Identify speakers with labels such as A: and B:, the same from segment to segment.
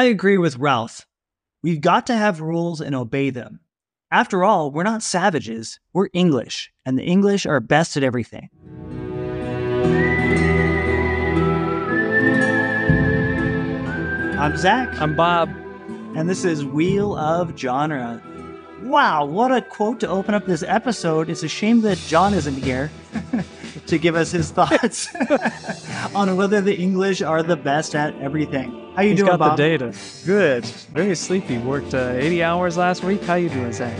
A: I agree with Ralph. We've got to have rules and obey them. After all, we're not savages, we're English, and the English are best at everything. I'm Zach,
B: I'm Bob.
A: and this is Wheel of Genre. Wow, what a quote to open up this episode. It's a shame that John isn't here to give us his thoughts on whether the English are the best at everything. How you
B: He's
A: doing,
B: got
A: Bob?
B: the data. Good. Very sleepy. Worked uh, 80 hours last week. How you doing, Zach?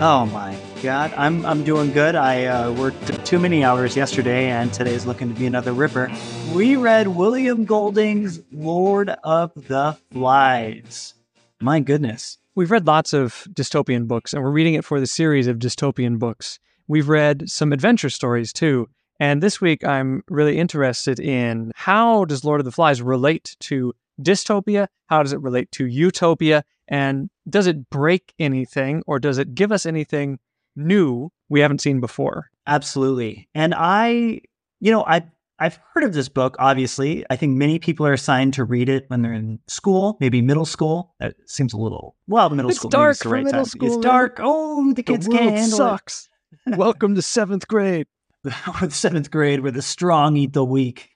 A: Oh my god, I'm I'm doing good. I uh, worked too many hours yesterday, and today's looking to be another ripper. We read William Golding's Lord of the Flies. My goodness.
B: We've read lots of dystopian books, and we're reading it for the series of dystopian books. We've read some adventure stories too. And this week, I'm really interested in how does Lord of the Flies relate to dystopia? How does it relate to utopia? And does it break anything, or does it give us anything new we haven't seen before?
A: Absolutely. And I, you know, I I've heard of this book, obviously. I think many people are assigned to read it when they're in school, maybe middle school. That seems a little well, middle
B: It's
A: school. maybe
B: dark
A: the
B: for
A: right
B: middle
A: time.
B: school,
A: It's dark. Oh, the kids
B: the
A: can't
B: world
A: handle
B: sucks. Welcome to seventh grade.
A: It. With seventh grade, where the strong eat the weak.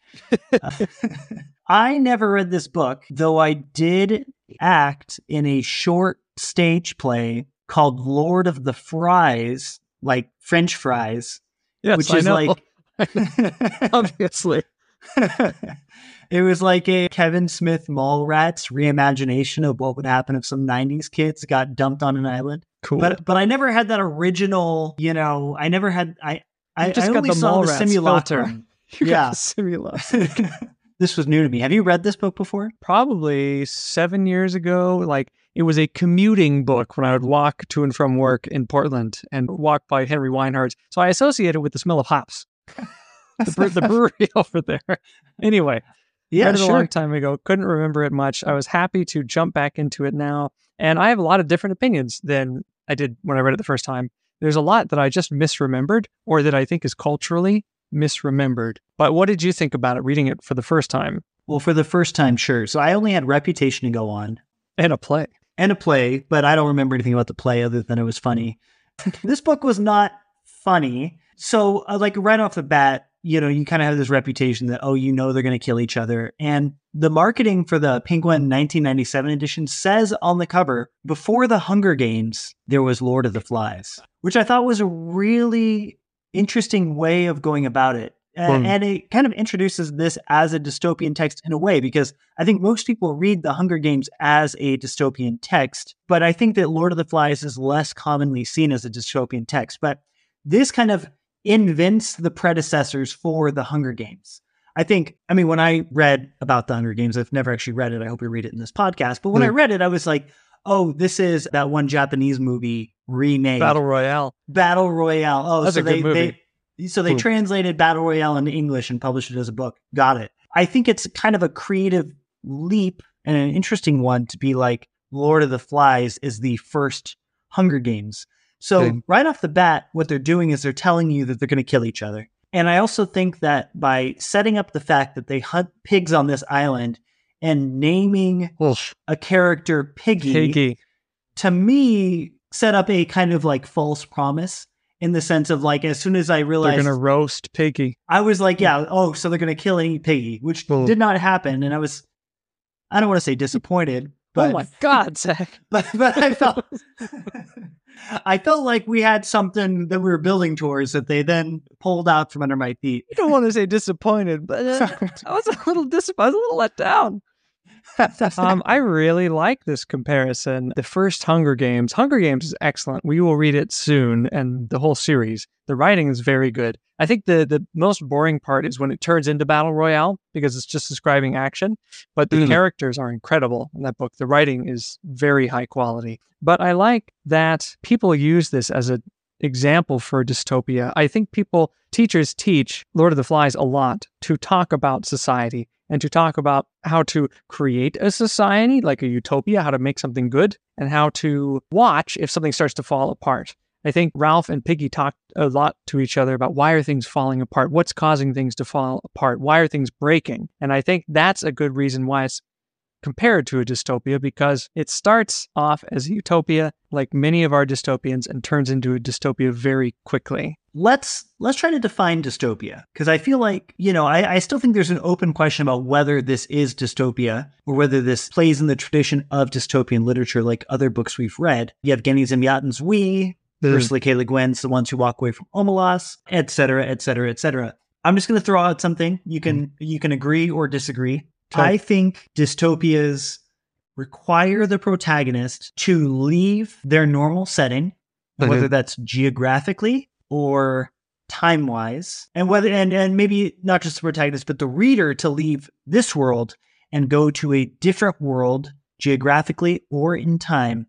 A: I never read this book, though I did act in a short stage play called Lord of the Fries, like French fries,
B: Yes,
A: which
B: I
A: is
B: know.
A: like
B: obviously.
A: it was like a Kevin Smith Mallrats reimagination of what would happen if some 90s kids got dumped on an island.
B: Cool.
A: But but I never had that original, you know, I never had I I,
B: just
A: I
B: got
A: only
B: the
A: saw the
B: Mallrats
A: simulacrum.
B: You got
A: Yeah.
B: simulacrum.
A: this was new to me. Have you read this book before?
B: Probably seven years ago, like it was a commuting book when I would walk to and from work in Portland and oh. walk by Henry Weinhard's. So I associated with the smell of hops. the, bre- the brewery over there. Anyway, read it a long time ago. Couldn't remember it much. I was happy to jump back into it now, and I have a lot of different opinions than I did when I read it the first time. There's a lot that I just misremembered, or that I think is culturally misremembered. But what did you think about it reading it for the first time
A: Well, for the first time, sure. So I only had Reputation to go on
B: and a play?
A: and a play, but I don't remember anything about the play other than it was funny. this book was not funny. So, uh, like right off the bat, you know, you kind of have this reputation that, oh, you know, they're going to kill each other. And the marketing for the Penguin 1997 edition says on the cover, before the Hunger Games, there was Lord of the Flies, which I thought was a really interesting way of going about it.
B: Hmm.
A: And it kind of introduces this as a dystopian text in a way, because I think most people read The Hunger Games as a dystopian text, but I think that Lord of the Flies is less commonly seen as a dystopian text. But this kind of invents the predecessors for The Hunger Games. I think, I mean, when I read about The Hunger Games, I've never actually read it. I hope we read it in this podcast. But when I
B: Mm.
A: read it, I was like, oh, this is that one Japanese movie remade.
B: Battle Royale.
A: Battle Royale. Oh,
B: That's
A: so they, they so they
B: Hmm.
A: translated Battle Royale into English and published it as a book. Got it. I think it's kind of a creative leap and an interesting one to be like Lord of the Flies is the first Hunger Games. So
B: Good.
A: right off the bat, what they're doing is they're telling you that they're going to kill each other. And I also think that by setting up the fact that they hunt pigs on this island and naming
B: Oof.
A: a character Piggy,
B: Piggy.
A: to me set up a kind of like false promise in the sense of like as soon as I realized They're
B: gonna roast Piggy.
A: I was like, yeah, oh, so they're gonna kill and eat Piggy, which
B: Hmm.
A: did not happen, and I was I don't want to say disappointed, but
B: oh my God, Zach!
A: but but I felt I felt like we had something that we were building towards that they then pulled out from under my feet.
B: You don't want to say disappointed, but uh, I was a little disappointed. I was a little let down. Um, I really like this comparison. The first Hunger Games. Hunger Games is excellent. We will read it soon, and the whole series. The writing is very good. I think the the most boring part is when it turns into battle royale because it's just describing action. But the
A: Mhm.
B: characters are incredible in that book. The writing is very high quality. But I like that people use this as an example for dystopia. I think people, teachers teach Lord of the Flies a lot to talk about society and to talk about how to create a society, like a utopia, how to make something good, and how to watch if something starts to fall apart. I think Ralph and Piggy talked a lot to each other about why are things falling apart? What's causing things to fall apart? Why are things breaking? And I think that's a good reason why it's compared to a dystopia because it starts off as a utopia, like many of our dystopians, and turns into a dystopia very quickly.
A: Let's let's try to define dystopia because I feel like you know I, I still think there's an open question about whether this is dystopia or whether this plays in the tradition of dystopian literature, like other books we've read. Yevgeny Zamyatin's We,
B: Mm.
A: Ursula K. Le Guin's The Ones Who Walk Away from Omelas, et cetera, et cetera, et cetera. I'm just going to throw out something. You can you can agree or disagree. I think dystopias require the protagonist to leave their normal setting,
B: Mhm.
A: whether that's geographically or time wise, and whether and and maybe not just the protagonist, but the reader to leave this world and go to a different world geographically or in time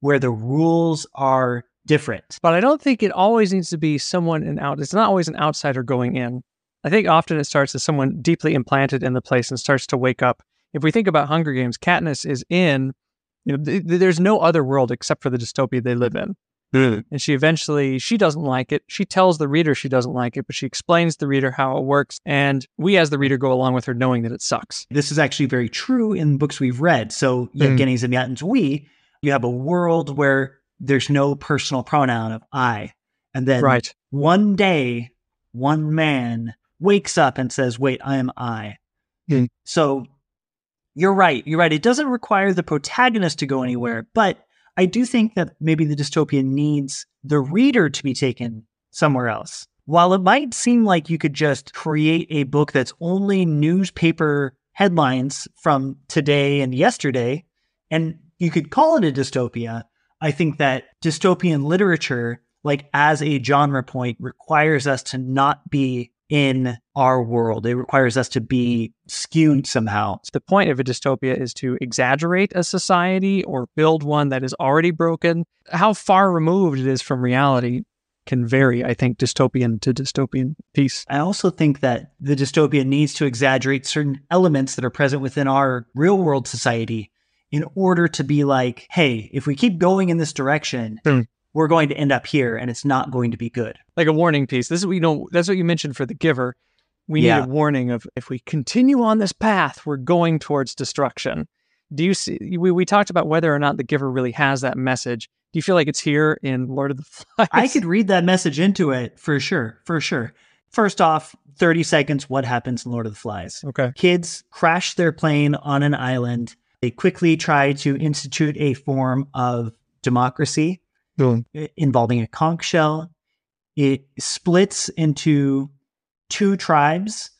A: where the rules are different.
B: But I don't think it always needs to be someone an out. It's not always an outsider going in. I think often it starts as someone deeply implanted in the place and starts to wake up. If we think about Hunger Games, Katniss is in. You know, th- th- there's no other world except for the dystopia they live in. And she eventually she doesn't like it. She tells the reader she doesn't like it, but she explains to the reader how it works, and we as the reader go along with her knowing that it sucks.
A: This is actually very true in books we've read. So
B: Mm.
A: Yevgeny Zamyatin's We, you have a world where there's no personal pronoun of I. And then
B: Right.
A: one day, one man wakes up and says, Wait, I am I.
B: Hmm.
A: So you're right. You're right. It doesn't require the protagonist to go anywhere, but I do think that maybe the dystopia needs the reader to be taken somewhere else. While it might seem like you could just create a book that's only newspaper headlines from today and yesterday, and you could call it a dystopia, I think that dystopian literature, like as a genre point, requires us to not be in our world. It requires us to be skewed somehow.
B: The point of a dystopia is to exaggerate a society or build one that is already broken. How far removed it is from reality can vary, I think, dystopian to dystopian piece.
A: I also think that the dystopia needs to exaggerate certain elements that are present within our real world society in order to be like, hey, if we keep going in this direction,
B: Hmm.
A: we're going to end up here and it's not going to be good.
B: Like a warning piece. This is what you know that's what you mentioned for the giver. We
A: Yeah.
B: need a warning of if we continue on this path, we're going towards destruction. Do you see we, we talked about whether or not the giver really has that message. Do you feel like it's here in Lord of the Flies?
A: I could read that message into it for sure, for sure. First off, 30 seconds, what happens in Lord of the Flies?
B: Okay.
A: Kids crash their plane on an island. They quickly try to institute a form of democracy i- involving a conch shell. It splits into two tribes.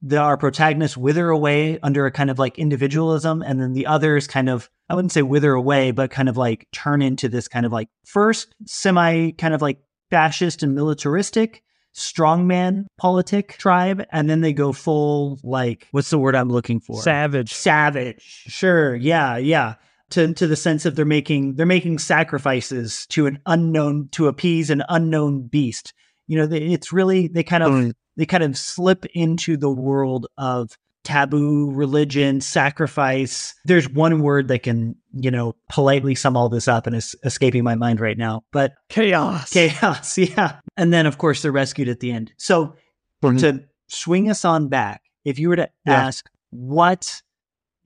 A: The, our protagonists wither away under a kind of like individualism, and then the others kind of, I wouldn't say wither away, but kind of like turn into this kind of like first semi kind of like fascist and militaristic strongman politic tribe, and then they go full like, what's the word I'm looking for?
B: Savage.
A: savage sure yeah yeah to to the sense of they're making they're making sacrifices to an unknown to appease an unknown beast you know they, it's really they kind of
B: Mm.
A: they kind of slip into the world of taboo religion sacrifice there's one word that can you know politely sum all this up and is escaping my mind right now but
B: Chaos.
A: chaos yeah and then of course they're rescued at the end so
B: Mhm.
A: to swing us on back, if you were to
B: Yeah.
A: ask what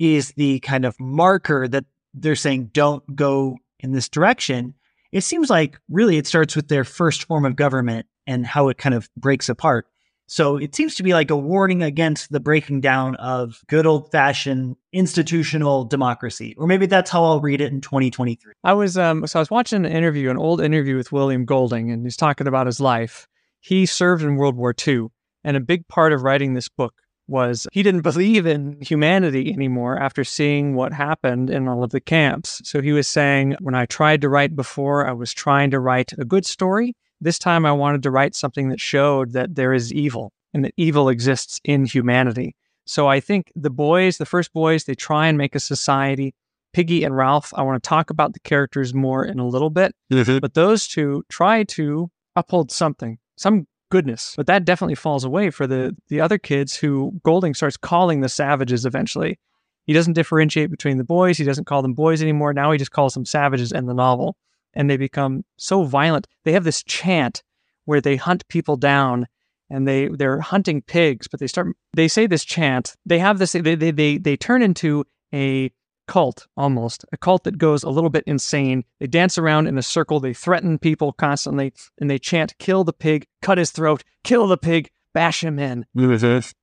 A: is the kind of marker that they're saying don't go in this direction, it seems like really it starts with their first form of government and how it kind of breaks apart. So it seems to be like a warning against the breaking down of good old fashioned institutional democracy. Or maybe that's how I'll read it in 2023.
B: I was um so I was watching an interview, an old interview with William Golding, and he's talking about his life. He served in World War II, and a big part of writing this book was he didn't believe in humanity anymore after seeing what happened in all of the camps. So he was saying, when I tried to write before, I was trying to write a good story. This time I wanted to write something that showed that there is evil and that evil exists in humanity. So I think the boys, the first boys, they try and make a society Piggy and Ralph, I want to talk about the characters more in a little bit, mm-hmm. but those two try to uphold something, some goodness. But that definitely falls away for the the other kids who Golding starts calling the savages eventually. He doesn't differentiate between the boys, he doesn't call them boys anymore. Now he just calls them savages in the novel. And they become so violent. They have this chant where they hunt people down and they they're hunting pigs, but they start they say this chant. They have this they they they, they turn into a cult almost, a cult that goes a little bit insane. They dance around in a circle, they threaten people constantly, and they chant, kill the pig, cut his throat, kill the pig, bash him in.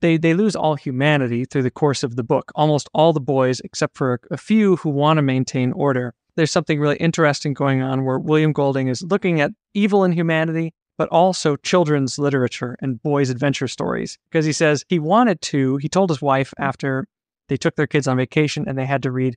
B: They, they lose all humanity through the course of the book. Almost all the boys, except for a, a few who want to maintain order. There's something really interesting going on where William Golding is looking at evil in humanity, but also children's literature and boys' adventure stories. Because he says he wanted to, he told his wife after they took their kids on vacation and they had to read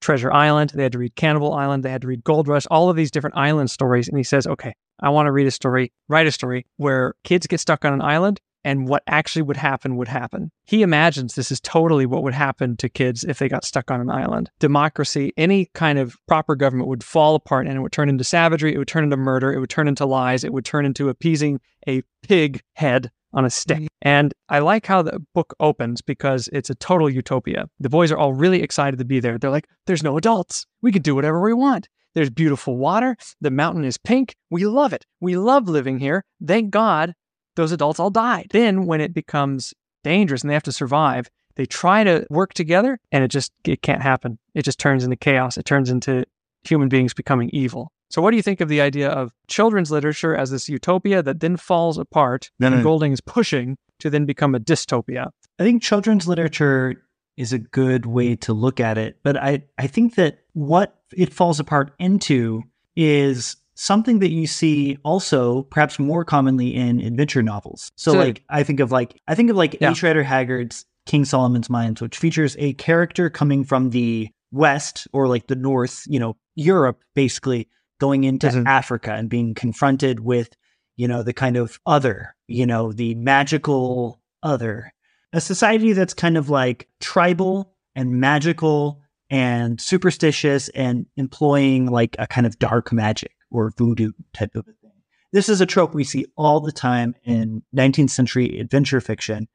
B: Treasure Island, they had to read Cannibal Island, they had to read Gold Rush, all of these different island stories. And he says, okay, I want to read a story, write a story where kids get stuck on an island and what actually would happen would happen. He imagines this is totally what would happen to kids if they got stuck on an island. Democracy, any kind of proper government would fall apart and it would turn into savagery, it would turn into murder, it would turn into lies, it would turn into appeasing a pig head on a stick. Mm-hmm. And I like how the book opens because it's a total utopia. The boys are all really excited to be there. They're like, there's no adults. We can do whatever we want. There's beautiful water. The mountain is pink. We love it. We love living here. Thank God those adults all died. Then when it becomes dangerous and they have to survive, they try to work together and it just it can't happen. It just turns into chaos. It turns into human beings becoming evil. So what do you think of the idea of children's literature as this utopia that then falls apart then and Golding is pushing to then become a dystopia?
A: I think children's literature is a good way to look at it, but I I think that what it falls apart into is something that you see also perhaps more commonly in adventure novels. So, like I think of like I think of like yeah. H. Rider Haggard's King Solomon's Mines, which features a character coming from the west or like the north, you know, Europe basically going into mm-hmm. Africa and being confronted with, you know, the kind of other, you know, the magical other. A society that's kind of like tribal and magical and superstitious and employing like a kind of dark magic or voodoo type of a thing. This is a trope we see all the time in 19th century adventure fiction.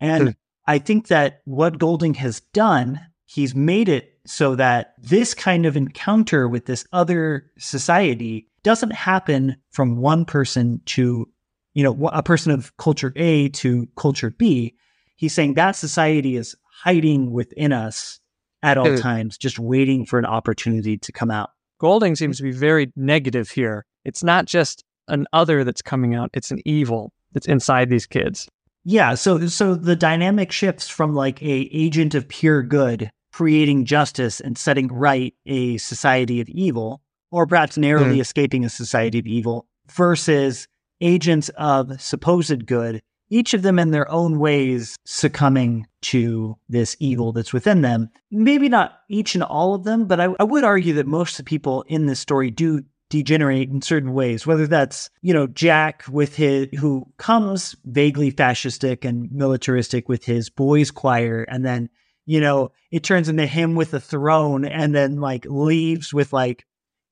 A: And hmm. I think that what Golding has done, he's made it so that this kind of encounter with this other society doesn't happen from one person to, you know, a person of culture A to culture B. He's saying that society is hiding within us at all hmm. times, just waiting for an opportunity to come out.
B: Golding seems to be very negative here. It's not just an other that's coming out, it's an evil that's inside these kids.
A: Yeah, so so the dynamic shifts from like a agent of pure good creating justice and setting right a society of evil, or perhaps narrowly mm. escaping a society of evil, versus agents of supposed good each of them in their own ways succumbing to this evil that's within them. Maybe not each and all of them, but I, I, would argue that most of the people in this story do degenerate in certain ways, whether that's, you know, Jack with his, who comes vaguely fascistic and militaristic with his boys choir, and then, you know, it turns into him with a throne and then like leaves with like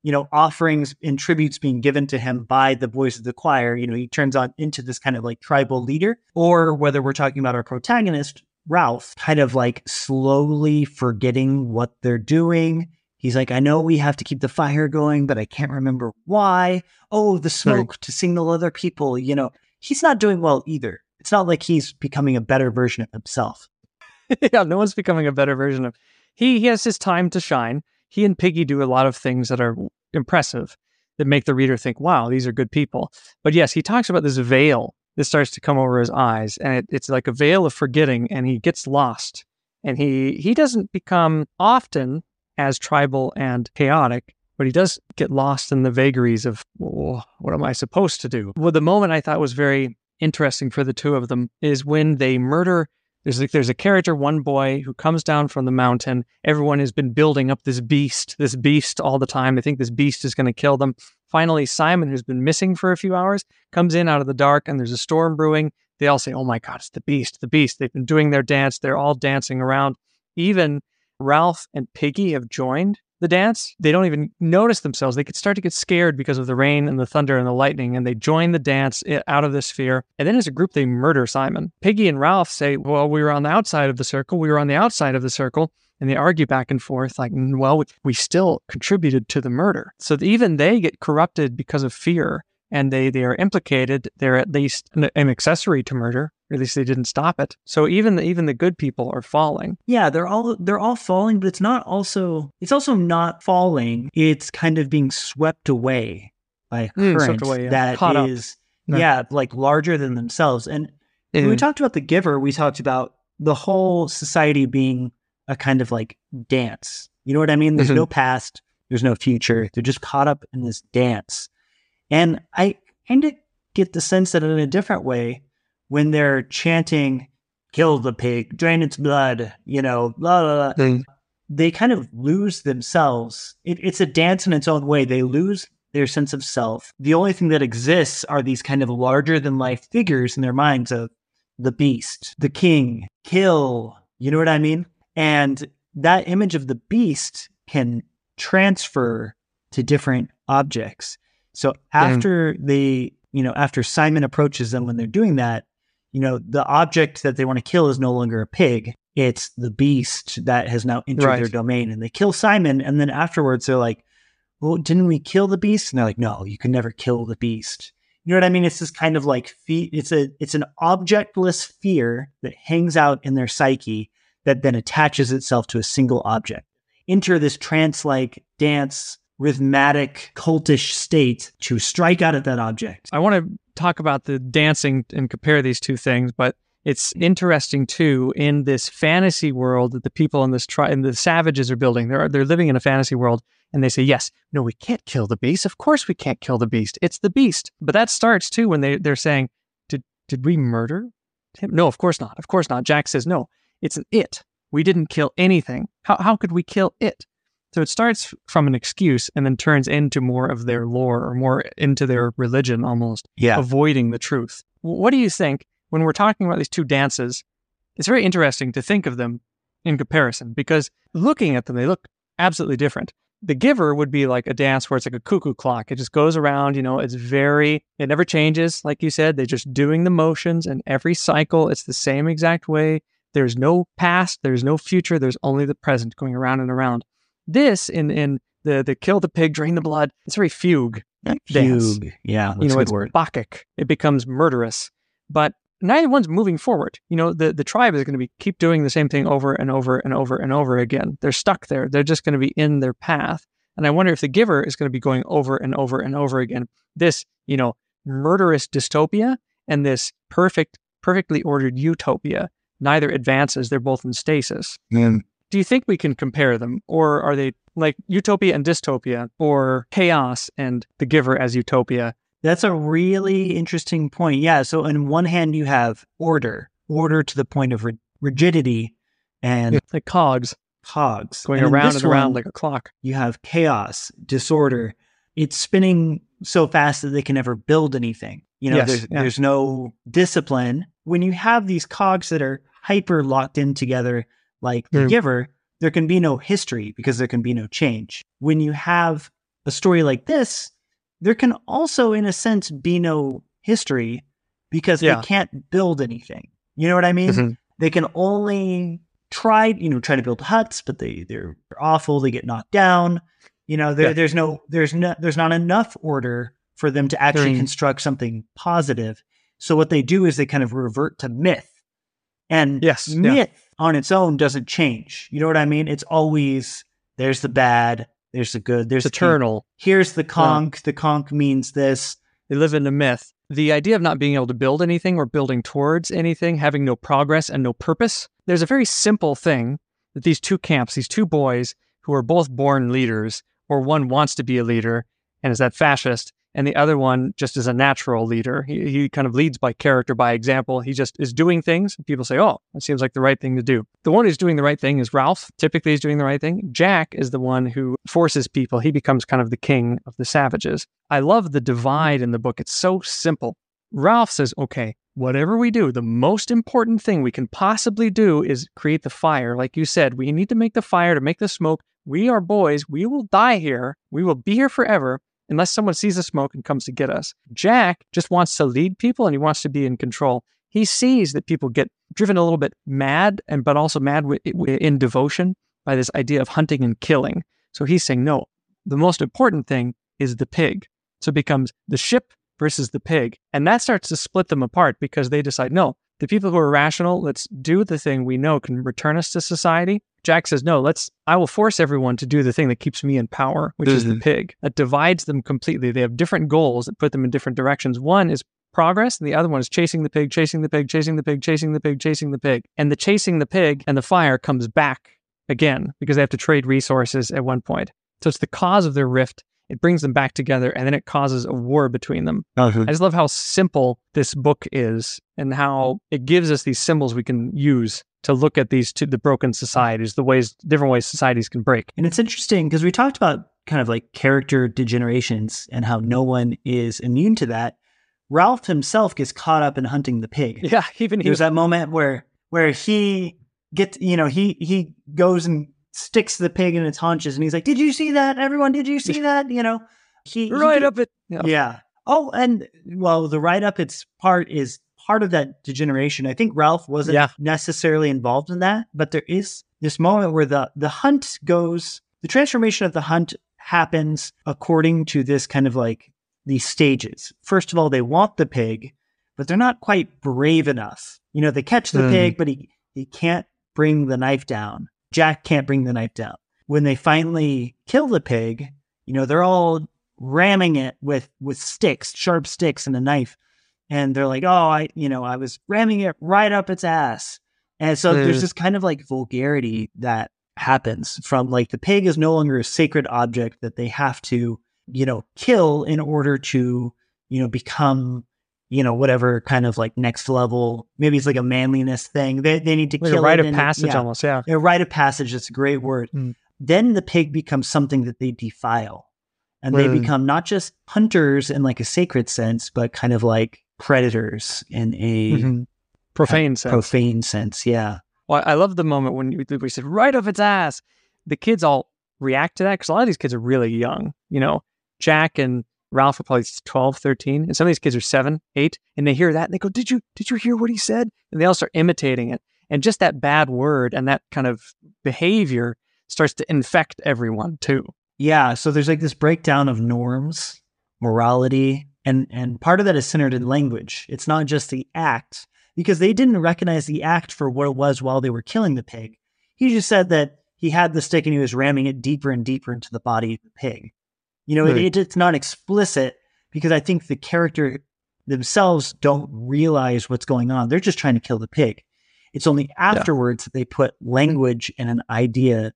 A: you know, offerings and tributes being given to him by the boys of the choir, you know, he turns on into this kind of like tribal leader, or whether we're talking about our protagonist, Ralph, kind of like slowly forgetting what they're doing. He's like, I know we have to keep the fire going, but I can't remember why. Oh, the smoke right. to signal other people. You know, he's not doing well either. It's not like he's becoming a better version of himself.
B: yeah, no one's becoming a better version of. He he has his time to shine. He and Piggy do a lot of things that are impressive that make the reader think, wow, these are good people. But yes, he talks about this veil that starts to come over his eyes, and it, it's like a veil of forgetting, and he gets lost. And he he doesn't become often as tribal and chaotic, but he does get lost in the vagaries of what am I supposed to do? Well, the moment I thought was very interesting for the two of them is when they murder there's a, there's a character, one boy who comes down from the mountain. Everyone has been building up this beast, this beast all the time. They think this beast is going to kill them. Finally, Simon, who's been missing for a few hours, comes in out of the dark, and there's a storm brewing. They all say, "Oh my God, it's the beast! The beast!" They've been doing their dance. They're all dancing around. Even Ralph and Piggy have joined the dance, they don't even notice themselves. They could start to get scared because of the rain and the thunder and the lightning, and they join the dance eh, out of this fear. And then as a group, they murder Simon. Piggy and Ralph say, Well, we were on the outside of the circle. We were on the outside of the circle. And they argue back and forth, like, Well, we still contributed to the murder. So even they get corrupted because of fear and they, they are implicated, they're at least an, an accessory to murder. Or at least they didn't stop it. So even the, even the good people are falling.
A: Yeah, they're all they're all falling, but it's not also it's also not falling. It's kind of being swept away by a
B: Mm,
A: current
B: away, yeah.
A: that
B: Caught
A: is
B: Yeah.
A: yeah, like larger than themselves. And when we
B: Mm.
A: talked about the giver, we talked about the whole society being a kind of like dance. You know what I mean? There's
B: Mhm.
A: no past, there's no future. They're just caught up in this dance. And I kind of get the sense that in a different way, when they're chanting, kill the pig, drain its blood, you know, blah, blah, blah,
B: Mm.
A: they kind of lose themselves. It, it's a dance in its own way. They lose their sense of self. The only thing that exists are these kind of larger than life figures in their minds of the beast, the king, kill. You know what I mean? And that image of the beast can transfer to different objects. So mm-hmm. after they, you know, after Simon approaches them when they're doing that, you know, the object that they want to kill is no longer a pig. It's the beast that has now entered
B: Right.
A: their domain. And they kill Simon. And then afterwards, they're like, well, didn't we kill the beast? And they're like, no, you can never kill the beast. You know what I mean? It's this kind of like fe- it's a it's an objectless fear that hangs out in their psyche that then attaches itself to a single object. Enter this trance-like dance, rhythmic, cultish state to strike out at that object.
B: I want to talk about the dancing and compare these two things, but it's interesting too in this fantasy world that the people in this tri- and the savages are building. They're they're living in a fantasy world, and they say, "Yes, no, we can't kill the beast. Of course, we can't kill the beast. It's the beast." But that starts too when they they're saying, "Did did we murder him? No, of course not. Of course not." Jack says, "No, it's an it. We didn't kill anything. How how could we kill it?" So it starts from an excuse and then turns into more of their lore or more into their religion almost
A: Yeah.
B: avoiding the truth. What do you think when we're talking about these two dances? It's very interesting to think of them in comparison because looking at them, they look absolutely different. The giver would be like a dance where it's like a cuckoo clock. It just goes around, you know, it's very, it never changes. Like you said, they're just doing the motions and every cycle, it's the same exact way. There's no past, there's no future, there's only the present going around and around. This in, in the, the kill the pig, drain the blood, it's very fugue dance
A: Fugue. Yeah, that's
B: you know,
A: a
B: it's
A: good word.
B: Bacchic. It becomes murderous. But neither one's moving forward. You know, the, the tribe is going to be keep doing the same thing over and over and over and over again. They're stuck there. They're just going to be in their path. And I wonder if the giver is going to be going over and over and over again. This, you know, murderous dystopia and this perfect, perfectly ordered utopia. Neither advances. They're both in stasis. Do you think we can compare them, or are they like utopia and dystopia, or chaos and the giver as utopia?
A: That's a really interesting point. Yeah. So, on one hand, you have order, order to the point of rigidity and
B: like cogs
A: cogs
B: going
A: And
B: around and around
A: one,
B: like a clock.
A: you have chaos, disorder. It's spinning so fast that they can never build anything. You know,
B: Yes,
A: there's,
B: yeah.
A: there's no discipline. When you have these cogs that are hyper locked in together, like the
B: Mm.
A: giver, there can be no history because there can be no change. When you have a story like this, there can also, in a sense, be no history because
B: Yeah.
A: they can't build anything. You know what I mean?
B: Mhm.
A: They can only try, you know, try to build huts, but they they're awful. They get knocked down. You know, there,
B: Yeah.
A: there's no there's no there's not enough order for them to actually
B: They're-
A: construct something positive. So what they do is they kind of revert to myth, and
B: Yes, yeah.
A: On its own doesn't change. You know what I mean? It's always there's the bad, there's the good, there's
B: It's
A: the
B: eternal.
A: Here's the conch. The conch means this.
B: They live in a myth. The idea of not being able to build anything or building towards anything, having no progress and no purpose. There's a very simple thing that these two camps, these two boys who are both born leaders, or one wants to be a leader and is that fascist, and the other one just is a natural leader. He, he kind of leads by character, by example. He just is doing things. People say, oh, that seems like the right thing to do. The one who's doing the right thing is Ralph. Typically, he's doing the right thing. Jack is the one who forces people. He becomes kind of the king of the savages. I love the divide in the book. It's so simple. Ralph says, okay, whatever we do, the most important thing we can possibly do is create the fire. Like you said, we need to make the fire to make the smoke. We are boys. We will die here. We will be here forever unless someone sees the smoke and comes to get us. Jack just wants to lead people and he wants to be in control. He sees that people get driven a little bit mad and but also mad in devotion by this idea of hunting and killing. So he's saying, no, the most important thing is the pig. So it becomes the ship versus the pig. And that starts to split them apart because they decide, no, the people who are rational, let's do the thing we know can return us to society. Jack says, no, let's, I will force everyone to do the thing that keeps me in power, which is the
C: Mhm.
B: pig. That divides them completely. They have different goals that put them in different directions. One is progress, and the other one is chasing the pig, chasing the pig, chasing the pig, chasing the pig, chasing the pig. And the chasing the pig and the fire comes back again because they have to trade resources at one point. So it's the cause of their rift. It brings them back together and then it causes a war between them. Uh-huh. I just love how simple this book is and how it gives us these symbols we can use to look at these two, the broken societies, the ways, different ways societies can break.
A: And it's interesting because we talked about kind of like character degenerations and how no one is immune to that. Ralph himself gets caught up in hunting the pig.
B: Yeah, even he
A: There's
B: was
A: that moment where where he gets you know he he goes and sticks the pig in its haunches and he's like, "Did you see that? Everyone, did you see that?" You know, he he
B: right
A: get-
B: up it. Yeah.
A: Yeah. Oh, and well, the right up its part is part of that degeneration. I think Ralph wasn't
B: Yeah.
A: necessarily involved in that, but there is this moment where the the hunt goes the transformation of the hunt happens according to this kind of like these stages. First of all, they want the pig, but they're not quite brave enough. You know, they catch the
B: Hmm.
A: pig, but he he can't bring the knife down. Jack can't bring the knife down. When they finally kill the pig, you know, they're all ramming it with with sticks, sharp sticks and a knife. And they're like, "Oh, I, you know, I was ramming it right up its ass." And so there's
B: Mm.
A: this kind of like vulgarity that happens from like the pig is no longer a sacred object that they have to, you know, kill in order to, you know, become, you know, whatever kind of like next level. Maybe it's like a manliness thing. They they need to
B: Like
A: kill
B: a rite
A: it
B: of passage
A: yeah.
B: almost. Yeah.
A: A rite of passage. That's a great word.
B: Mm.
A: Then the pig becomes something that they defile. And they
B: Mm.
A: become not just hunters in like a sacred sense, but kind of like predators in a
B: Mhm. Profane sense.
A: profane sense. Yeah.
B: Well, I love the moment when you- we said right off its ass. The kids all react to that because a lot of these kids are really young. You know, Jack and Ralph probably 12, 13, and some of these kids are seven, eight, and they hear that and they go, "Did you did you hear what he said?" And they all start imitating it. And just that bad word and that kind of behavior starts to infect everyone too.
A: Yeah. So there's like this breakdown of norms, morality, and and part of that is centered in language. It's not just the act because they didn't recognize the act for what it was while they were killing the pig. He just said that he had the stick and he was ramming it deeper and deeper into the body of the pig. You know,
B: Right.
A: it, it's not explicit because I think the character themselves don't realize what's going on. They're just trying to kill the pig. It's only afterwards that they put language and an idea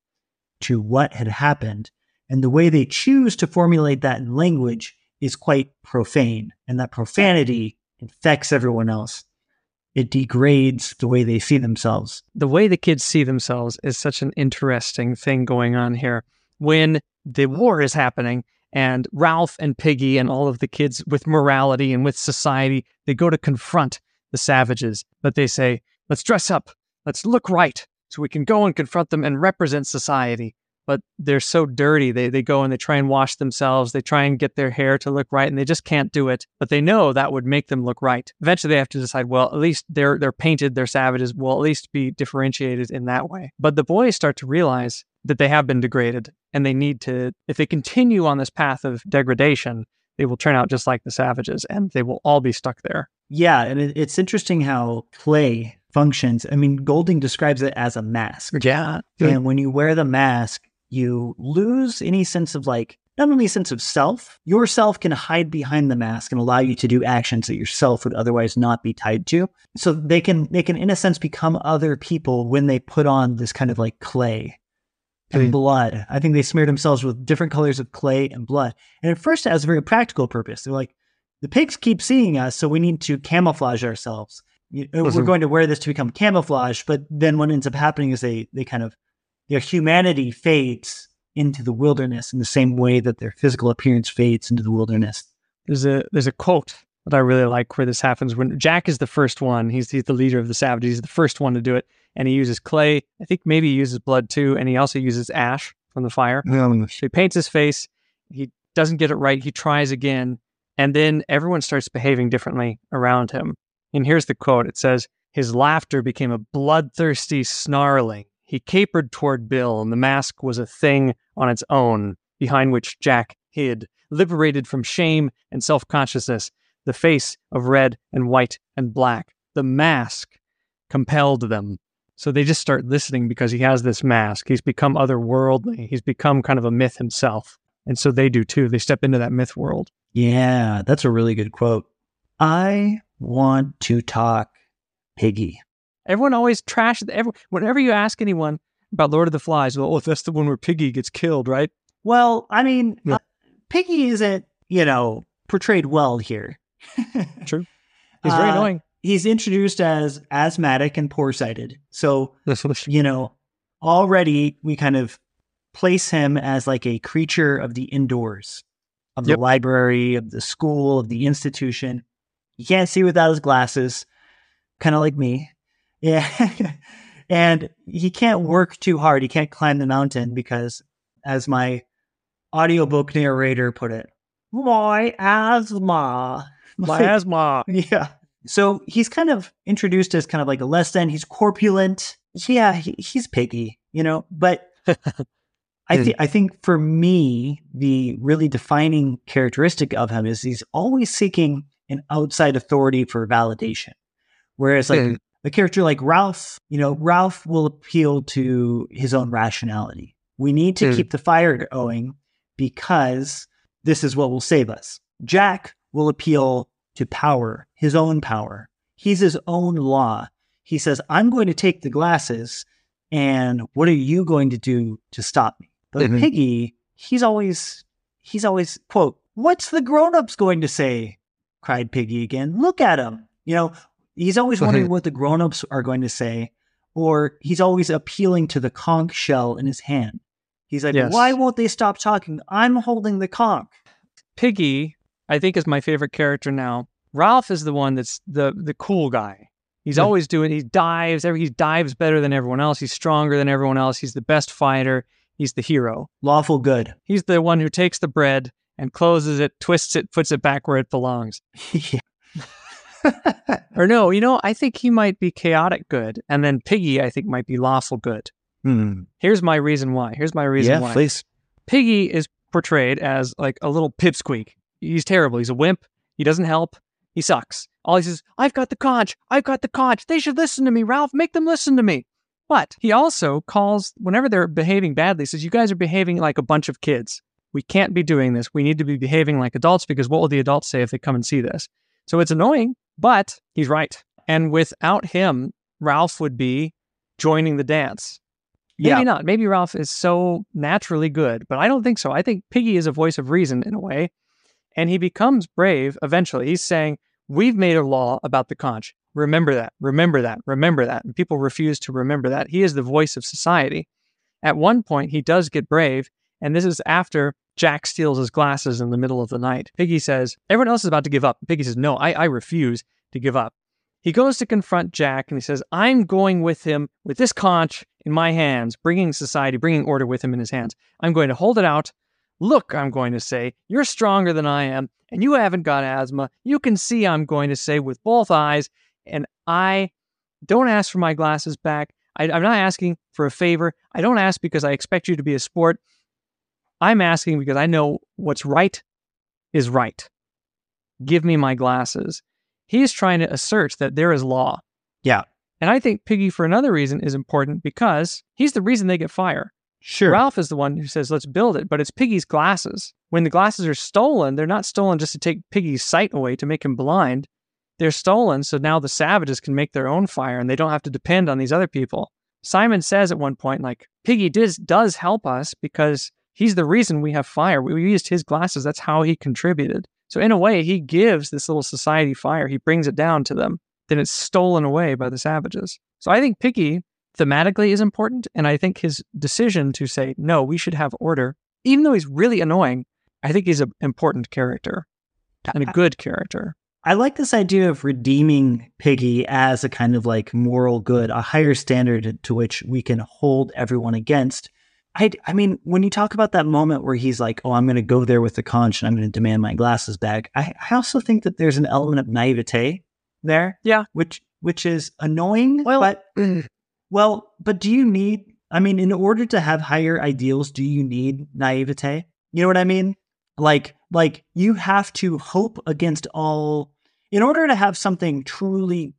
A: to what had happened. And the way they choose to formulate that in language is quite profane. And that profanity infects everyone else. It degrades the way they see themselves.
B: the way the kids see themselves is such an interesting thing going on here. When the war is happening and Ralph and Piggy and all of the kids with morality and with society, they go to confront the savages, but they say, let's dress up, let's look right so we can go and confront them and represent society. But they're so dirty. They, they go and they try and wash themselves. They try and get their hair to look right and they just can't do it. But they know that would make them look right. Eventually they have to decide, well, at least they're they're painted, they're savages, will at least be differentiated in that way. But the boys start to realize that they have been degraded and they need to if they continue on this path of degradation, they will turn out just like the savages and they will all be stuck there.
A: Yeah. And it, it's interesting how clay functions. I mean, Golding describes it as a mask.
B: Yeah.
A: And when you wear the mask, you lose any sense of like, not only sense of self, yourself can hide behind the mask and allow you to do actions that yourself would otherwise not be tied to. So they can, they can in a sense become other people when they put on this kind of like clay and blood. I think they smeared themselves with different colors of clay and blood. And at first, it has a very practical purpose. They're like, the pigs keep seeing us, so we need to camouflage ourselves. You- We're
B: Mhm.
A: going to wear this to become camouflage. But then what ends up happening is they they kind of their humanity fades into the wilderness in the same way that their physical appearance fades into the wilderness.
B: There's a there's a quote that I really like where this happens when Jack is the first one. He's he's the leader of the savages. He's the first one to do it, and he uses clay. I think maybe he uses blood too, and he also uses ash from the fire. So he paints his face. He doesn't get it right. He tries again, and then everyone starts behaving differently around him. And here's the quote. It says, "His laughter became a bloodthirsty snarling. He capered toward Bill, and the mask was a thing on its own, behind which Jack hid, liberated from shame and self consciousness. the face of red and white and black. The mask compelled them. So they just start listening because he has this mask. He's become otherworldly. He's become kind of a myth himself. And so they do too. They step into that myth world.
A: Yeah, that's a really good quote. I want to talk Piggy.
B: Everyone always trashes. Every, whenever you ask anyone about Lord of the Flies, well, oh, that's the one where Piggy gets killed, right?
A: Well, I mean,
B: Yeah.
A: uh, Piggy isn't, you know, portrayed well here.
B: True. He's very
A: Uh,
B: annoying.
A: He's introduced as asthmatic and poor-sighted. So, you know, already we kind of place him as like a creature of the indoors, of the
B: Yep.
A: library, of the school, of the institution. He can't see without his glasses, kind of like me. Yeah. and he can't work too hard. He can't climb the mountain because, as my audiobook narrator put it, my asthma.
B: My asthma.
A: Yeah. So he's kind of introduced as kind of like a less than. He's corpulent. Yeah, he, he's piggy, you know. But I think I think for me, the really defining characteristic of him is he's always seeking an outside authority for validation. Whereas like
B: Yeah.
A: a character like Ralph, you know, Ralph will appeal to his own rationality. We need to
B: Mm.
A: keep the fire going because this is what will save us. Jack will appeal to power, his own power. He's his own law. He says, I'm going to take the glasses, and what are you going to do to stop me? But
B: Mhm.
A: Piggy, he's always, he's always, quote, what's the grown-ups going to say? cried Piggy again. Look at him. You know, he's always wondering what the grown-ups are going to say, or he's always appealing to the conch shell in his hand. He's like,
B: Yes.
A: why won't they stop talking? I'm holding the conch.
B: Piggy, I think, is my favorite character now. Ralph is the one that's the the cool guy. He's
A: Yeah.
B: always doing. He dives. Every he dives better than everyone else. He's stronger than everyone else. He's the best fighter. He's the hero.
A: Lawful good.
B: He's the one who takes the bread and closes it, twists it, puts it back where it belongs.
A: yeah.
B: Or no, you know, I think he might be chaotic good, and then Piggy, I think, might be lawful good.
A: Hmm.
B: Here's my reason why. Here's my reason
A: Yeah,
B: why.
A: please.
B: Piggy is portrayed as like a little pipsqueak. He's terrible. He's a wimp. He doesn't help. He sucks. All he says, I've got the conch. I've got the conch. They should listen to me, Ralph. Make them listen to me. But he also calls, whenever they're behaving badly, says, You guys are behaving like a bunch of kids. We can't be doing this. We need to be behaving like adults because what will the adults say if they come and see this? So it's annoying, but he's right. And without him, Ralph would be joining the dance. Maybe
A: Yeah.
B: not. Maybe Ralph is so naturally good, but I don't think so. I think Piggy is a voice of reason in a way, and he becomes brave eventually. He's saying, We've made a law about the conch. Remember that. Remember that. Remember that. And people refuse to remember that. He is the voice of society. At one point, he does get brave, and this is after Jack steals his glasses in the middle of the night. Piggy says, Everyone else is about to give up. Piggy says, No, I, I refuse to give up. He goes to confront Jack and he says, I'm going with him with this conch in my hands, bringing society, bringing order with him in his hands. I'm going to hold it out. Look, I'm going to say, you're stronger than I am, and you haven't got asthma. You can see, I'm going to say, with both eyes, and I don't ask for my glasses back. I, I'm not asking for a favor. I don't ask because I expect you to be a sport. I'm asking because I know what's right is right. Give me my glasses. He's trying to assert that there is law.
A: Yeah.
B: And I think Piggy, for another reason, is important because he's the reason they get fire.
A: Sure.
B: Ralph is the one who says, let's build it, but it's Piggy's glasses. When the glasses are stolen, they're not stolen just to take Piggy's sight away to make him blind. They're stolen so now the savages can make their own fire and they don't have to depend on these other people. Simon says at one point, like, Piggy does, does help us because he's the reason we have fire. We used his glasses. That's how he contributed. So, in a way, he gives this little society fire. He brings it down to them. Then it's stolen away by the savages. So, I think Piggy thematically is important. And I think his decision to say, no, we should have order, even though he's really annoying, I think he's an important character and a good character.
A: I like this idea of redeeming Piggy as a kind of like moral good, a higher standard to which we can hold everyone against. I, I mean, when you talk about that moment where he's like, "Oh, I'm going to go there with the conch and I'm going to demand my glasses back," I, I also think that there's an element of naivete there.
B: Yeah.
A: which which is annoying.
B: Well-
A: but well, but do you need? I mean, in order to have higher ideals, do you need naivete? You know what I mean? Like like you have to hope against all in order to have something truly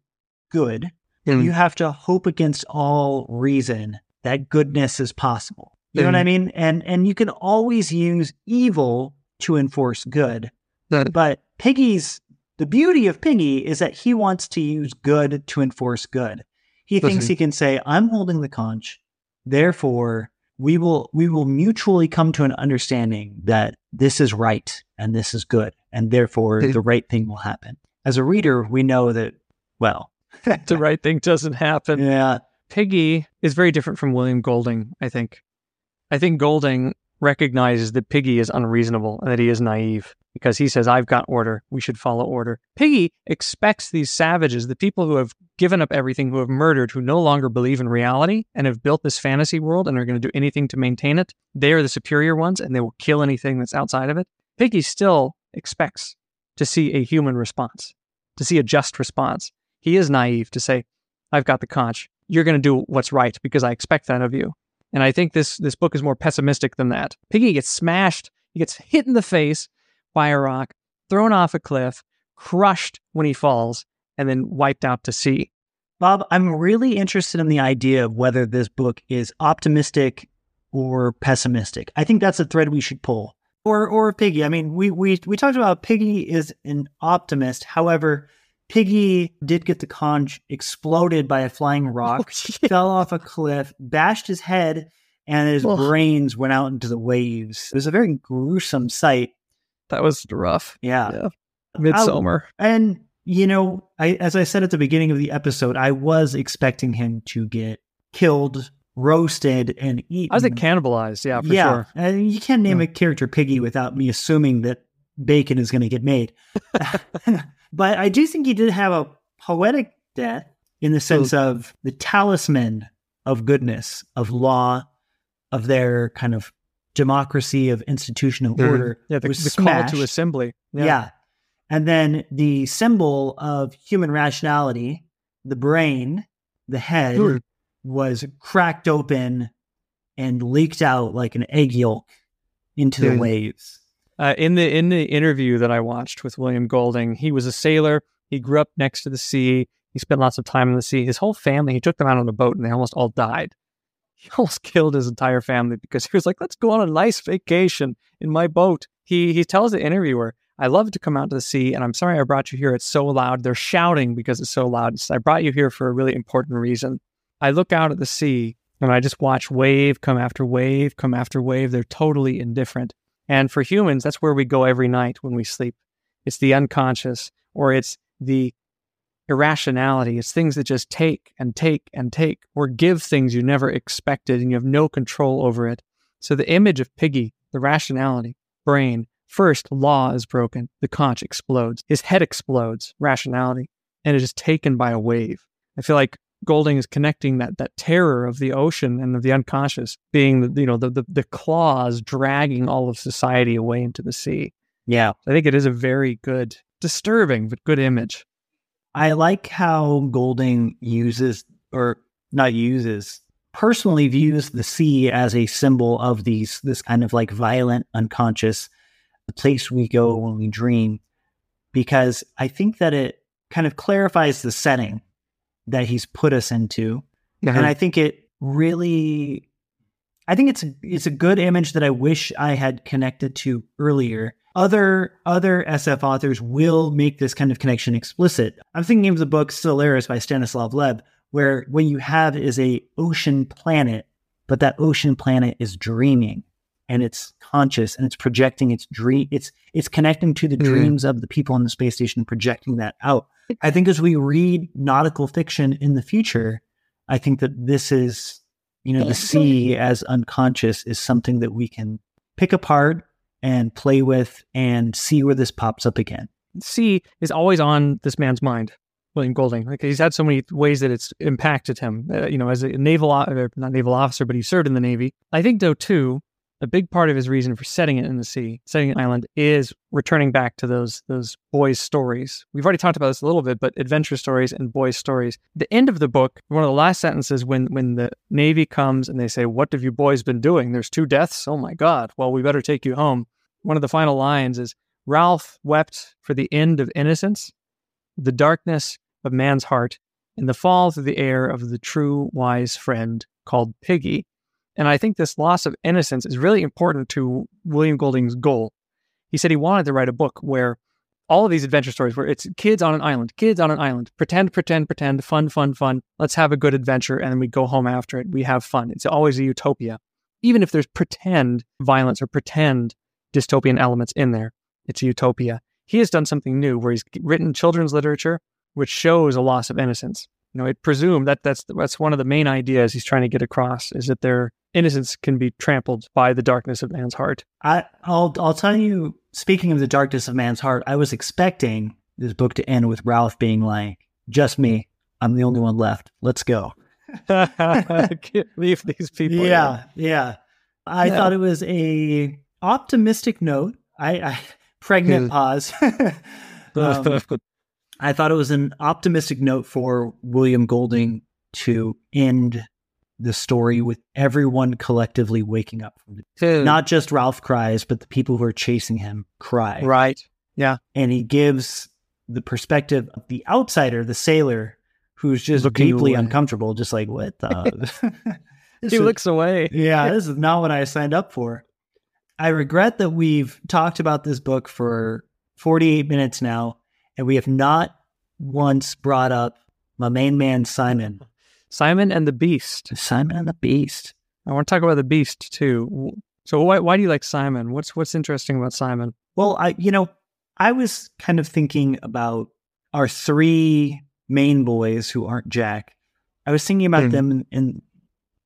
A: good
B: Mm.
A: you have to hope against all reason that goodness is possible you know what i
B: Mm.
A: mean and and you can always use evil to enforce good
B: That-
A: but piggy's the beauty of piggy is that he wants to use good to enforce good he thinks
B: Listen.
A: he can say i'm holding the conch therefore we will we will mutually come to an understanding that this is right and this is good and therefore the right thing will happen as a reader we know that well
B: the right thing doesn't happen.
A: yeah
B: Piggy is very different from William Golding, I think. I think Golding recognizes that Piggy is unreasonable and that he is naive because he says, I've got order. We should follow order. Piggy expects these savages, the people who have given up everything, who have murdered, who no longer believe in reality and have built this fantasy world and are going to do anything to maintain it. They are the superior ones and they will kill anything that's outside of it. Piggy still expects to see a human response, to see a just response. He is naive to say, I've got the conch you're going to do what's right because I expect that of you. And I think this this book is more pessimistic than that. Piggy gets smashed, he gets hit in the face by a rock, thrown off a cliff, crushed when he falls, and then wiped out to sea.
A: Bob, I'm really interested in the idea of whether this book is optimistic or pessimistic. I think that's a thread we should pull. Or or Piggy. I mean, we we we talked about Piggy is an optimist. However, Piggy did get the conch exploded by a flying oh, rock, fell off a cliff, bashed his head, and his
B: Ugh.
A: brains went out into the waves. It was a very gruesome sight.
B: That was rough.
A: Yeah.
B: Yeah. Uh, Midsummer.
A: And you know, I as I said at the beginning of the episode, I was expecting him to get killed, roasted, and eaten.
B: I was like cannibalized, yeah, for
A: yeah,
B: sure.
A: and you can't name
B: Yeah.
A: a character Piggy without me assuming that bacon is going to get made. but I do think he did have a poetic death in the sense of the talisman of goodness, of law, of their kind of democracy, of institutional
B: Mhm.
A: order.
B: Yeah, the,
A: was
B: the call
A: smashed.
B: to assembly.
A: Yeah. And then the symbol of human rationality, the brain, the head,
B: Sure.
A: was cracked open and leaked out like an egg yolk into the waves.
B: Uh, in the in the interview that I watched with William Golding, he was a sailor. He grew up next to the sea. He spent lots of time in the sea. His whole family, he took them out on a boat, and they almost all died. He almost killed his entire family because he was like, "Let's go on a nice vacation in my boat." He he tells the interviewer, "I love to come out to the sea, and I'm sorry I brought you here. It's so loud. They're shouting because it's so loud. So I brought you here for a really important reason. I look out at the sea." And I just watch wave come after wave come after wave. They're totally indifferent. And for humans, that's where we go every night when we sleep. It's the unconscious, or it's the irrationality. It's things that just take and take and take, or give things you never expected and you have no control over it. So the image of Piggy, the rationality, brain, first law is broken, the conch explodes, his head explodes, rationality, and it is taken by a wave. I feel like Golding is connecting that that terror of the ocean and of the unconscious being the you know the the, the claws dragging all of society away into the sea.
A: Yeah.
B: I think it is a very good, disturbing but good image.
A: I like how Golding uses, or not uses, personally views the sea as a symbol of these, this kind of like violent unconscious, the place we go when we dream, because I think that it kind of clarifies the setting that he's put us into. And uh-huh. I think it really, I think it's it's a good image that I wish I had connected to earlier. Other other SF authors will make this kind of connection explicit. I'm thinking of the book Solaris by Stanislav Lem, where what you have is a ocean planet, but that ocean planet is dreaming and it's conscious and it's projecting its dream. It's it's connecting to the
B: Mhm.
A: dreams of the people on the space station and projecting that out. I think as we read nautical fiction in the future, I think that this is, you know, the sea as unconscious is something that we can pick apart and play with and see where this pops up again.
B: sea is always on this man's mind, William Golding. Like he's had so many ways that it's impacted him. Uh, you know, as a naval, not naval officer, but he served in the Navy. I think though too, a big part of his reason for setting it in the sea, setting an island, is returning back to those those boys' stories. We've already talked about this a little bit, but adventure stories and boys' stories. The end of the book, one of the last sentences, when when the Navy comes and they say, "What have you boys been doing?" There's two deaths. Oh my God! Well, we better take you home. one of the final lines is Ralph wept for the end of innocence, the darkness of man's heart, and the fall through the air of the true wise friend called Piggy. And I think this loss of innocence is really important to William Golding's goal. He said he wanted to write a book where all of these adventure stories where it's kids on an island, kids on an island, pretend, pretend, pretend, fun, fun, fun. Let's have a good adventure and then we go home after it. We have fun. It's always a utopia. Even if there's pretend violence or pretend dystopian elements in there, it's a utopia. He has done something new where he's written children's literature which shows a loss of innocence. You know, it presumed that that's that's one of the main ideas he's trying to get across is that their innocence can be trampled by the darkness of man's heart.
A: I, I'll I'll tell you. Speaking of the darkness of man's heart, I was expecting this book to end with Ralph being like, "Just me. I'm the only one left. Let's go."
B: Leave these people.
A: Yeah, yeah. I yeah. thought it was a optimistic note. I, I pregnant pause. um, I thought it was an optimistic note for William Golding to end the story with everyone collectively waking up from it. Not just Ralph cries, but the people who are chasing him cry.
B: Right. Yeah.
A: And he gives the perspective of the outsider, the sailor, who's just Looking deeply away. uncomfortable, just like, what the?
B: he looks away.
A: Yeah, this is not what I signed up for. I regret that we've talked about this book for 48 minutes now, and we have not once brought up my main man, Simon.
B: Simon and the Beast.
A: Simon and the Beast.
B: I want to talk about the Beast too. So why why do you like Simon? What's what's interesting about Simon?
A: Well, I you know, I was kind of thinking about our three main boys who aren't Jack. I was thinking about mm. them in, in,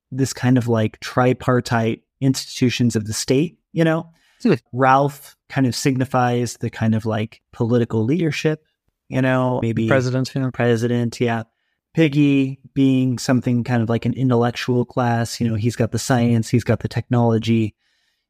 A: this kind of like tripartite institutions of the state, you know? Mm. Ralph kind of signifies the kind of like political leadership, you know, maybe
B: president,
A: yeah. president, yeah. Piggy being something kind of like an intellectual class, you know, he's got the science, he's got the technology,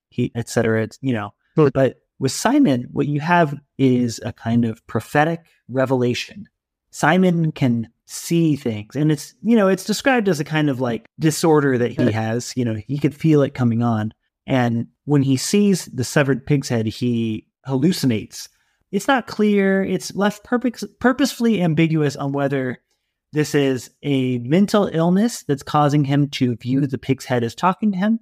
A: he, et cetera, it's, you know. But with Simon, what you have is a kind of prophetic revelation. Simon can see things, and it's, you know, it's described as a kind of like disorder that he has. You know, he could feel it coming on. And when he sees the severed pig's head, he hallucinates. It's not clear. It's left purpose, purposefully ambiguous on whether this is a mental illness that's causing him to view the pig's head as talking to him,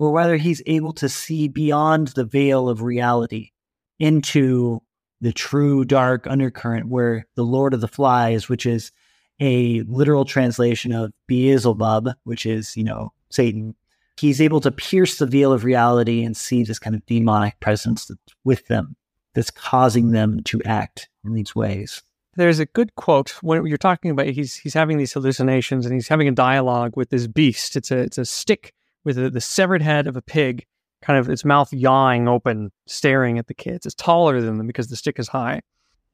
A: or whether he's able to see beyond the veil of reality into the true dark undercurrent where the Lord of the Flies, which is a literal translation of Beelzebub, which is, you know, Satan, he's able to pierce the veil of reality and see this kind of demonic presence that's with them, that's causing them to act in these ways
B: there's a good quote when you're talking about he's he's having these hallucinations and he's having a dialogue with this beast. It's a it's a stick with a, the severed head of a pig, kind of its mouth yawing open, staring at the kids. It's taller than them because the stick is high,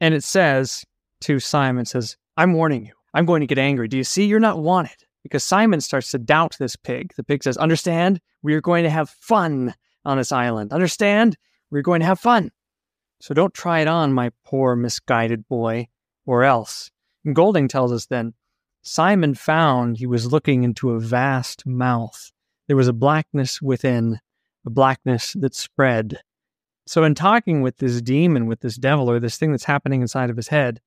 B: and it says to Simon, it "says I'm warning you. I'm going to get angry. Do you see? You're not wanted." Because Simon starts to doubt this pig. The pig says, "Understand? We are going to have fun on this island. Understand? We're going to have fun." So don't try it on, my poor misguided boy or else. And Golding tells us then Simon found he was looking into a vast mouth. There was a blackness within, a blackness that spread. So, in talking with this demon, with this devil, or this thing that's happening inside of his head,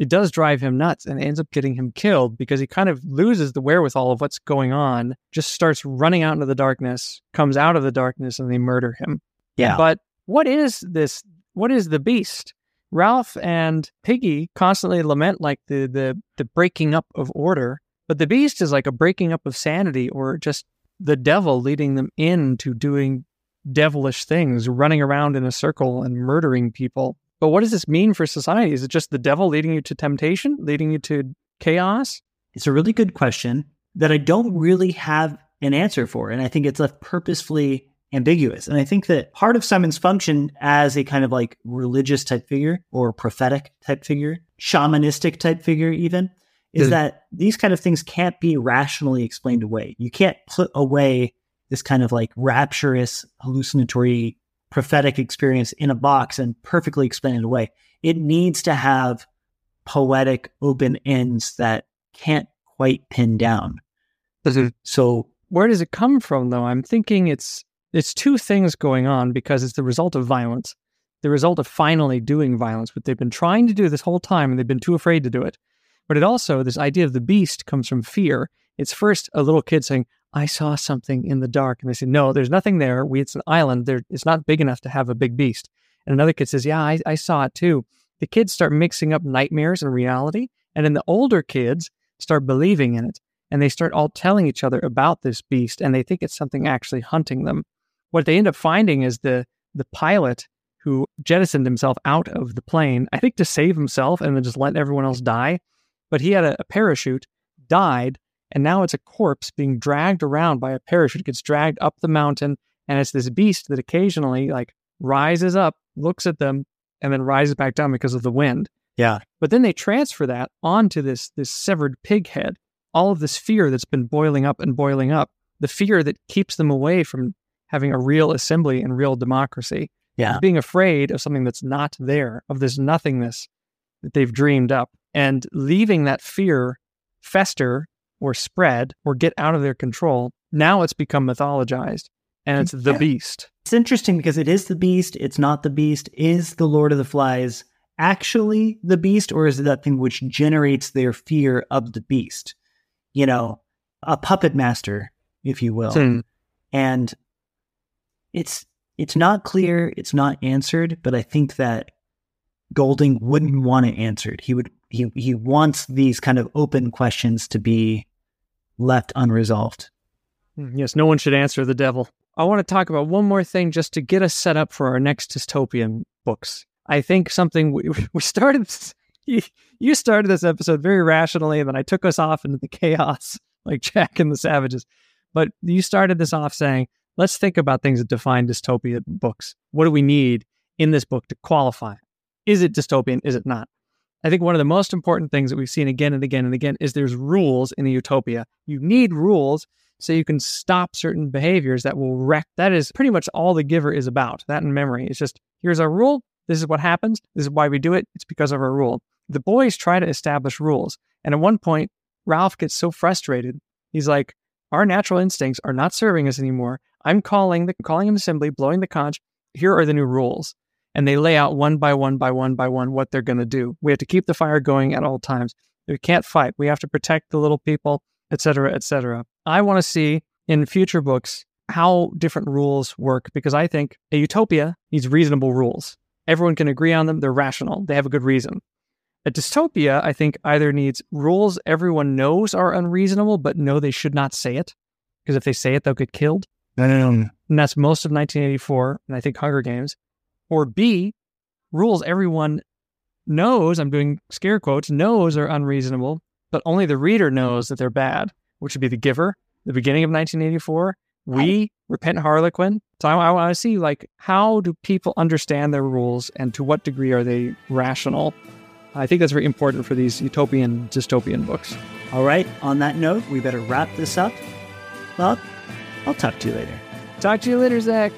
B: it does drive him nuts and ends up getting him killed because he kind of loses the wherewithal of what's going on, just starts running out into the darkness, comes out of the darkness, and they murder him.
A: Yeah.
B: But what is this? What is the beast? Ralph and Piggy constantly lament like the the the breaking up of order, but the beast is like a breaking up of sanity or just the devil leading them into doing devilish things, running around in a circle and murdering people. But what does this mean for society? Is it just the devil leading you to temptation, leading you to chaos?
A: It's a really good question that I don't really have an answer for. And I think it's left purposefully ambiguous. And I think that part of Simon's function as a kind of like religious type figure or prophetic type figure, shamanistic type figure, even, is mm. that these kind of things can't be rationally explained away. You can't put away this kind of like rapturous, hallucinatory, prophetic experience in a box and perfectly explain it away. It needs to have poetic open ends that can't quite pin down.
B: So, where does it come from, though? I'm thinking it's it's two things going on because it's the result of violence, the result of finally doing violence, but they've been trying to do this whole time and they've been too afraid to do it. But it also, this idea of the beast comes from fear. It's first a little kid saying, I saw something in the dark. And they say, No, there's nothing there. We, it's an island. There, it's not big enough to have a big beast. And another kid says, Yeah, I, I saw it too. The kids start mixing up nightmares and reality. And then the older kids start believing in it. And they start all telling each other about this beast. And they think it's something actually hunting them. What they end up finding is the, the pilot who jettisoned himself out of the plane, I think to save himself and then just let everyone else die. But he had a, a parachute, died, and now it's a corpse being dragged around by a parachute. It gets dragged up the mountain, and it's this beast that occasionally like rises up, looks at them, and then rises back down because of the wind.
A: Yeah.
B: But then they transfer that onto this this severed pig head. All of this fear that's been boiling up and boiling up, the fear that keeps them away from having a real assembly and real democracy.
A: Yeah.
B: Being afraid of something that's not there, of this nothingness that they've dreamed up, and leaving that fear fester or spread or get out of their control. Now it's become mythologized and it's the beast.
A: It's interesting because it is the beast, it's not the beast. Is the Lord of the Flies actually the beast, or is it that thing which generates their fear of the beast? You know, a puppet master, if you will.
B: Hmm.
A: And it's it's not clear, it's not answered, but I think that Golding wouldn't want it answered. He would he he wants these kind of open questions to be left unresolved.
B: Mm, Yes, no one should answer the devil. I want to talk about one more thing just to get us set up for our next dystopian books. I think something we, we started, this- you, you started this episode very rationally, and then I took us off into the chaos like Jack and the Savages. But you started this off saying, let's think about things that define dystopian books. What do we need in this book to qualify? Is it dystopian? Is it not? I think one of the most important things that we've seen again and again and again is there's rules in a utopia. You need rules so you can stop certain behaviors that will wreck. That is pretty much all the giver is about. That in memory. It's just here's our rule. This is what happens. This is why we do it. It's because of our rule. The boys try to establish rules. And at one point, Ralph gets so frustrated. He's like, our natural instincts are not serving us anymore. I'm calling the calling an assembly, blowing the conch. Here are the new rules. And they lay out one by one by one by one what they're going to do. We have to keep the fire going at all times. We can't fight. We have to protect the little people, etc., etc. I want to see in future books how different rules work because I think a utopia needs reasonable rules. Everyone can agree on them. They're rational. They have a good reason. A dystopia, I think, either needs rules everyone knows are unreasonable, but know they should not say it because if they say it, they'll get killed.
A: No, no, no.
B: And that's most of 1984, and I think Hunger Games. Or B, rules everyone knows, I'm doing scare quotes, knows are unreasonable, but only the reader knows that they're bad, which would be The Giver, the beginning of 1984. We, Repent Harlequin. So I, I want to see, like, how do people understand their rules and to what degree are they rational? I think that's very important for these utopian, dystopian books.
A: All right. On that note, we better wrap this up. Well, I'll talk to you later.
B: Talk to you later, Zach.